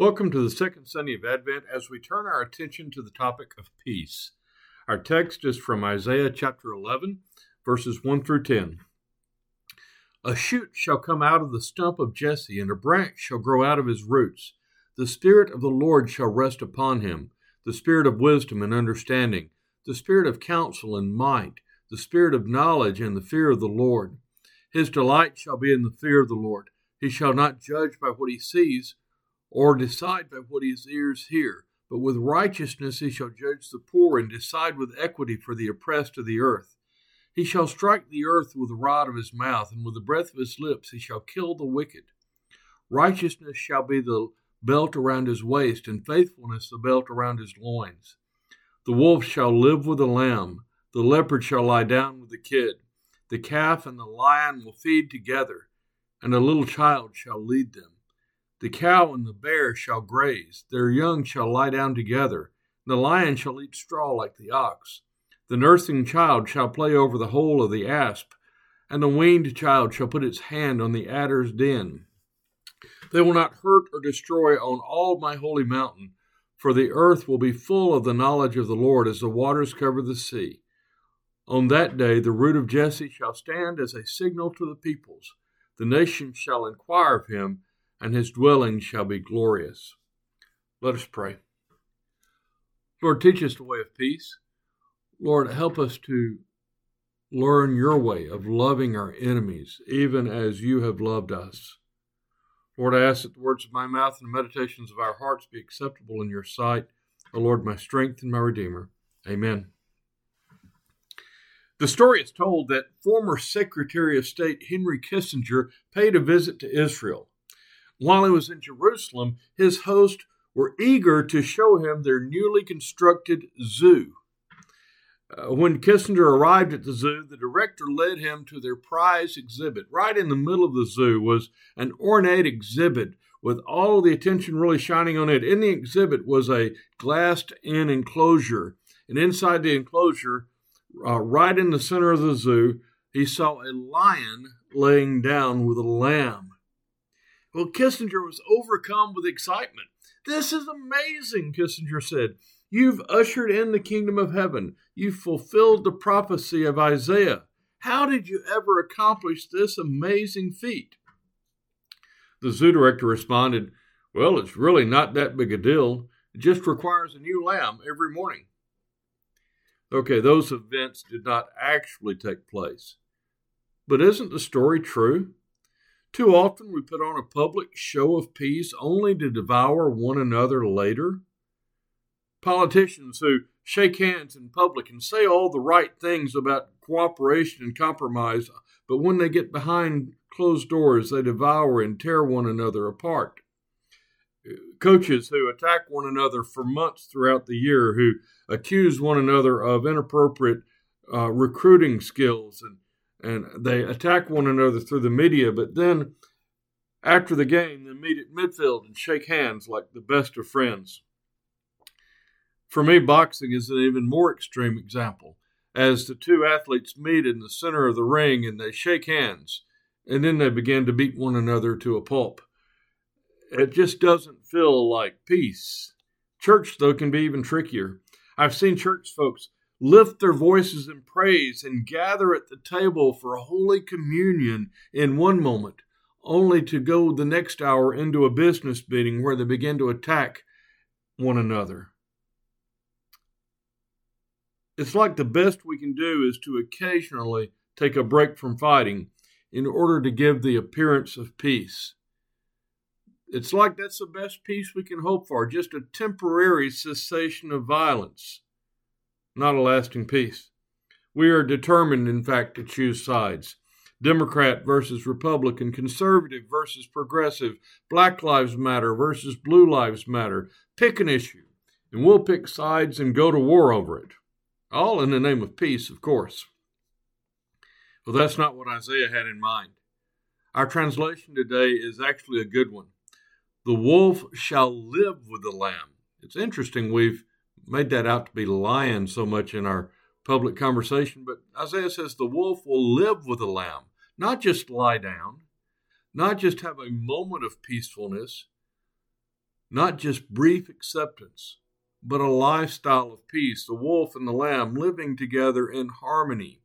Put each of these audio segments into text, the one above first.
Welcome to the second Sunday of Advent as we turn our attention to the topic of peace. Our text is from Isaiah chapter 11, verses 1 through 10. A shoot shall come out of the stump of Jesse, and a branch shall grow out of his roots. The Spirit of the Lord shall rest upon him the Spirit of wisdom and understanding, the Spirit of counsel and might, the Spirit of knowledge and the fear of the Lord. His delight shall be in the fear of the Lord. He shall not judge by what he sees or decide by what his ears hear, but with righteousness he shall judge the poor and decide with equity for the oppressed of the earth. He shall strike the earth with the rod of his mouth, and with the breath of his lips he shall kill the wicked. Righteousness shall be the belt around his waist, and faithfulness the belt around his loins. The wolf shall live with the lamb, the leopard shall lie down with the kid. The calf and the lion will feed together, and a little child shall lead them. The cow and the bear shall graze, their young shall lie down together. The lion shall eat straw like the ox. The nursing child shall play over the hole of the asp, and the weaned child shall put its hand on the adder's den. They will not hurt or destroy on all my holy mountain, for the earth will be full of the knowledge of the Lord as the waters cover the sea. On that day the root of Jesse shall stand as a signal to the peoples. The nations shall inquire of him and his dwelling shall be glorious. Let us pray. Lord, teach us the way of peace. Lord, help us to learn your way of loving our enemies, even as you have loved us. Lord, I ask that the words of my mouth and the meditations of our hearts be acceptable in your sight, O Lord, my strength and my Redeemer. Amen. The story is told that former Secretary of State Henry Kissinger paid a visit to Israel. While he was in Jerusalem, his hosts were eager to show him their newly constructed zoo. Uh, when Kissinger arrived at the zoo, the director led him to their prize exhibit. Right in the middle of the zoo was an ornate exhibit with all the attention really shining on it. In the exhibit was a glassed in enclosure, and inside the enclosure, uh, right in the center of the zoo, he saw a lion laying down with a lamb. Well, Kissinger was overcome with excitement. This is amazing, Kissinger said. You've ushered in the kingdom of heaven. You've fulfilled the prophecy of Isaiah. How did you ever accomplish this amazing feat? The zoo director responded, Well, it's really not that big a deal. It just requires a new lamb every morning. Okay, those events did not actually take place. But isn't the story true? Too often we put on a public show of peace only to devour one another later. Politicians who shake hands in public and say all the right things about cooperation and compromise, but when they get behind closed doors, they devour and tear one another apart. Coaches who attack one another for months throughout the year, who accuse one another of inappropriate uh, recruiting skills and and they attack one another through the media, but then after the game, they meet at midfield and shake hands like the best of friends. For me, boxing is an even more extreme example, as the two athletes meet in the center of the ring and they shake hands, and then they begin to beat one another to a pulp. It just doesn't feel like peace. Church, though, can be even trickier. I've seen church folks lift their voices in praise, and gather at the table for a holy communion in one moment, only to go the next hour into a business meeting where they begin to attack one another. It's like the best we can do is to occasionally take a break from fighting in order to give the appearance of peace. It's like that's the best peace we can hope for, just a temporary cessation of violence not a lasting peace. We are determined, in fact, to choose sides. Democrat versus Republican, conservative versus progressive, Black Lives Matter versus Blue Lives Matter. Pick an issue, and we'll pick sides and go to war over it. All in the name of peace, of course. Well, that's not what Isaiah had in mind. Our translation today is actually a good one. The wolf shall live with the lamb. It's interesting, we've made that out to be lion so much in our public conversation, but Isaiah says the wolf will live with the lamb, not just lie down, not just have a moment of peacefulness, not just brief acceptance, but a lifestyle of peace, the wolf and the lamb living together in harmony.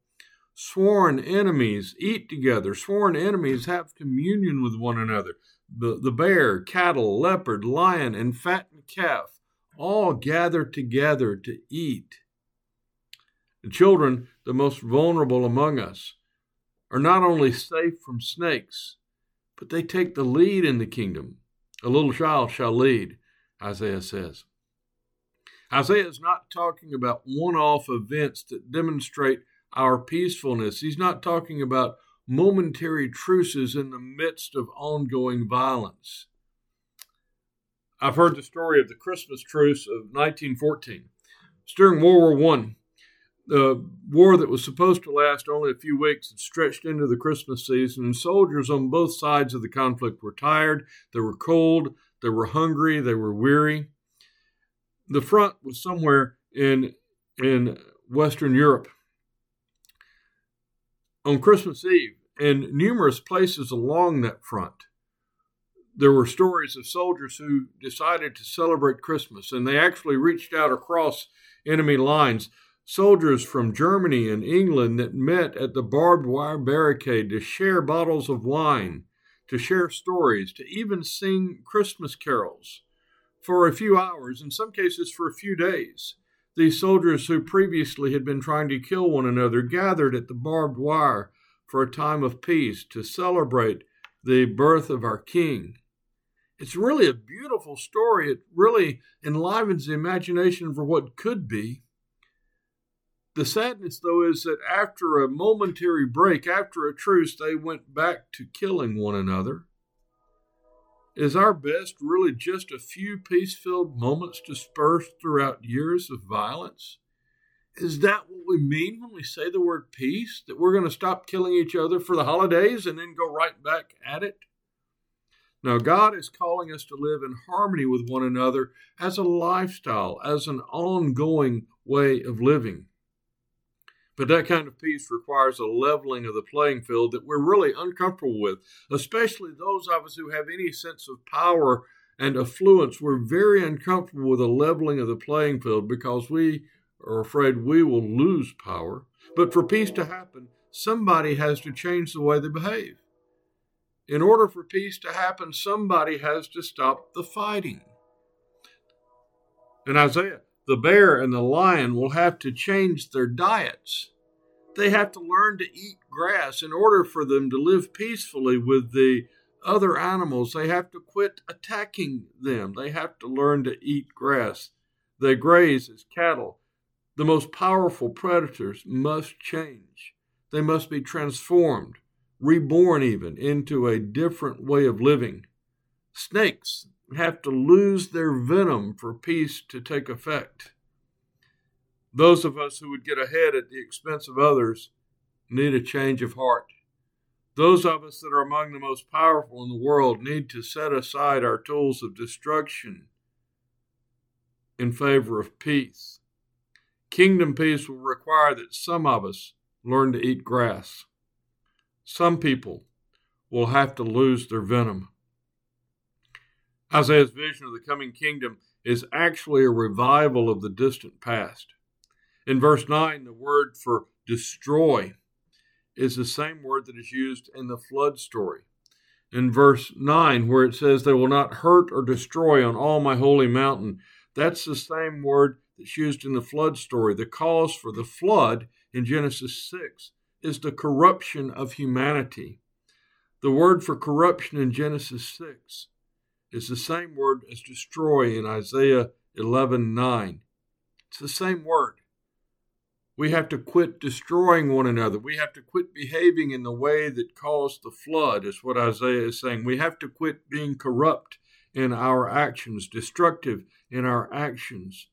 Sworn enemies eat together. Sworn enemies have communion with one another. The, the bear, cattle, leopard, lion, and fattened calf all gather together to eat. The children, the most vulnerable among us, are not only safe from snakes, but they take the lead in the kingdom. A little child shall lead, Isaiah says. Isaiah is not talking about one off events that demonstrate our peacefulness. He's not talking about momentary truces in the midst of ongoing violence. I've heard the story of the Christmas truce of 1914. It's during World War I. The war that was supposed to last only a few weeks had stretched into the Christmas season, and soldiers on both sides of the conflict were tired, they were cold, they were hungry, they were weary. The front was somewhere in, in Western Europe on Christmas Eve in numerous places along that front. There were stories of soldiers who decided to celebrate Christmas, and they actually reached out across enemy lines. Soldiers from Germany and England that met at the barbed wire barricade to share bottles of wine, to share stories, to even sing Christmas carols for a few hours, in some cases for a few days. These soldiers who previously had been trying to kill one another gathered at the barbed wire for a time of peace to celebrate the birth of our King. It's really a beautiful story. It really enlivens the imagination for what could be. The sadness, though, is that after a momentary break, after a truce, they went back to killing one another. Is our best really just a few peace filled moments dispersed throughout years of violence? Is that what we mean when we say the word peace? That we're going to stop killing each other for the holidays and then go right back at it? Now, God is calling us to live in harmony with one another as a lifestyle, as an ongoing way of living. But that kind of peace requires a leveling of the playing field that we're really uncomfortable with, especially those of us who have any sense of power and affluence. We're very uncomfortable with a leveling of the playing field because we are afraid we will lose power. But for peace to happen, somebody has to change the way they behave. In order for peace to happen, somebody has to stop the fighting. In Isaiah, the bear and the lion will have to change their diets. They have to learn to eat grass in order for them to live peacefully with the other animals. They have to quit attacking them. They have to learn to eat grass. They graze as cattle. The most powerful predators must change. They must be transformed, reborn even, into a different way of living. Snakes have to lose their venom for peace to take effect. Those of us who would get ahead at the expense of others need a change of heart. Those of us that are among the most powerful in the world need to set aside our tools of destruction in favor of peace. Kingdom peace will require that some of us learn to eat grass. Some people will have to lose their venom. Isaiah's vision of the coming kingdom is actually a revival of the distant past. In verse 9, the word for destroy is the same word that is used in the flood story. In verse 9, where it says, They will not hurt or destroy on all my holy mountain, that's the same word that's used in the flood story. The cause for the flood in Genesis 6 is the corruption of humanity. The word for corruption in Genesis 6 is the same word as destroy in Isaiah 11:9. It's the same word. We have to quit destroying one another. We have to quit behaving in the way that caused the flood, is what Isaiah is saying. We have to quit being corrupt in our actions, destructive in our actions.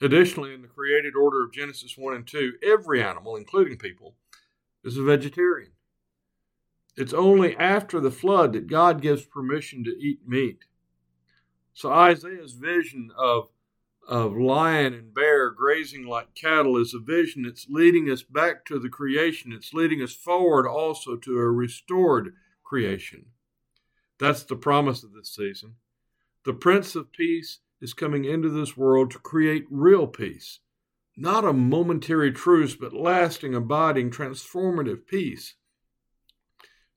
Additionally, in the created order of Genesis 1 and 2, every animal, including people, is a vegetarian. It's only after the flood that God gives permission to eat meat. So Isaiah's vision of, of lion and bear grazing like cattle is a vision that's leading us back to the creation. It's leading us forward also to a restored creation. That's the promise of this season. The Prince of Peace is coming into this world to create real peace, not a momentary truce, but lasting, abiding, transformative peace.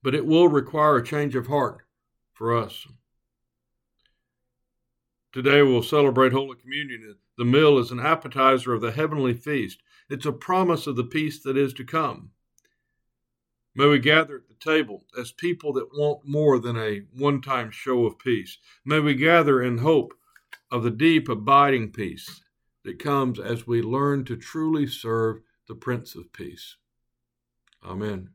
But it will require a change of heart for us. Today we'll celebrate Holy Communion. The meal is an appetizer of the heavenly feast. It's a promise of the peace that is to come. May we gather at the table as people that want more than a one time show of peace. May we gather in hope of the deep, abiding peace that comes as we learn to truly serve the Prince of Peace. Amen.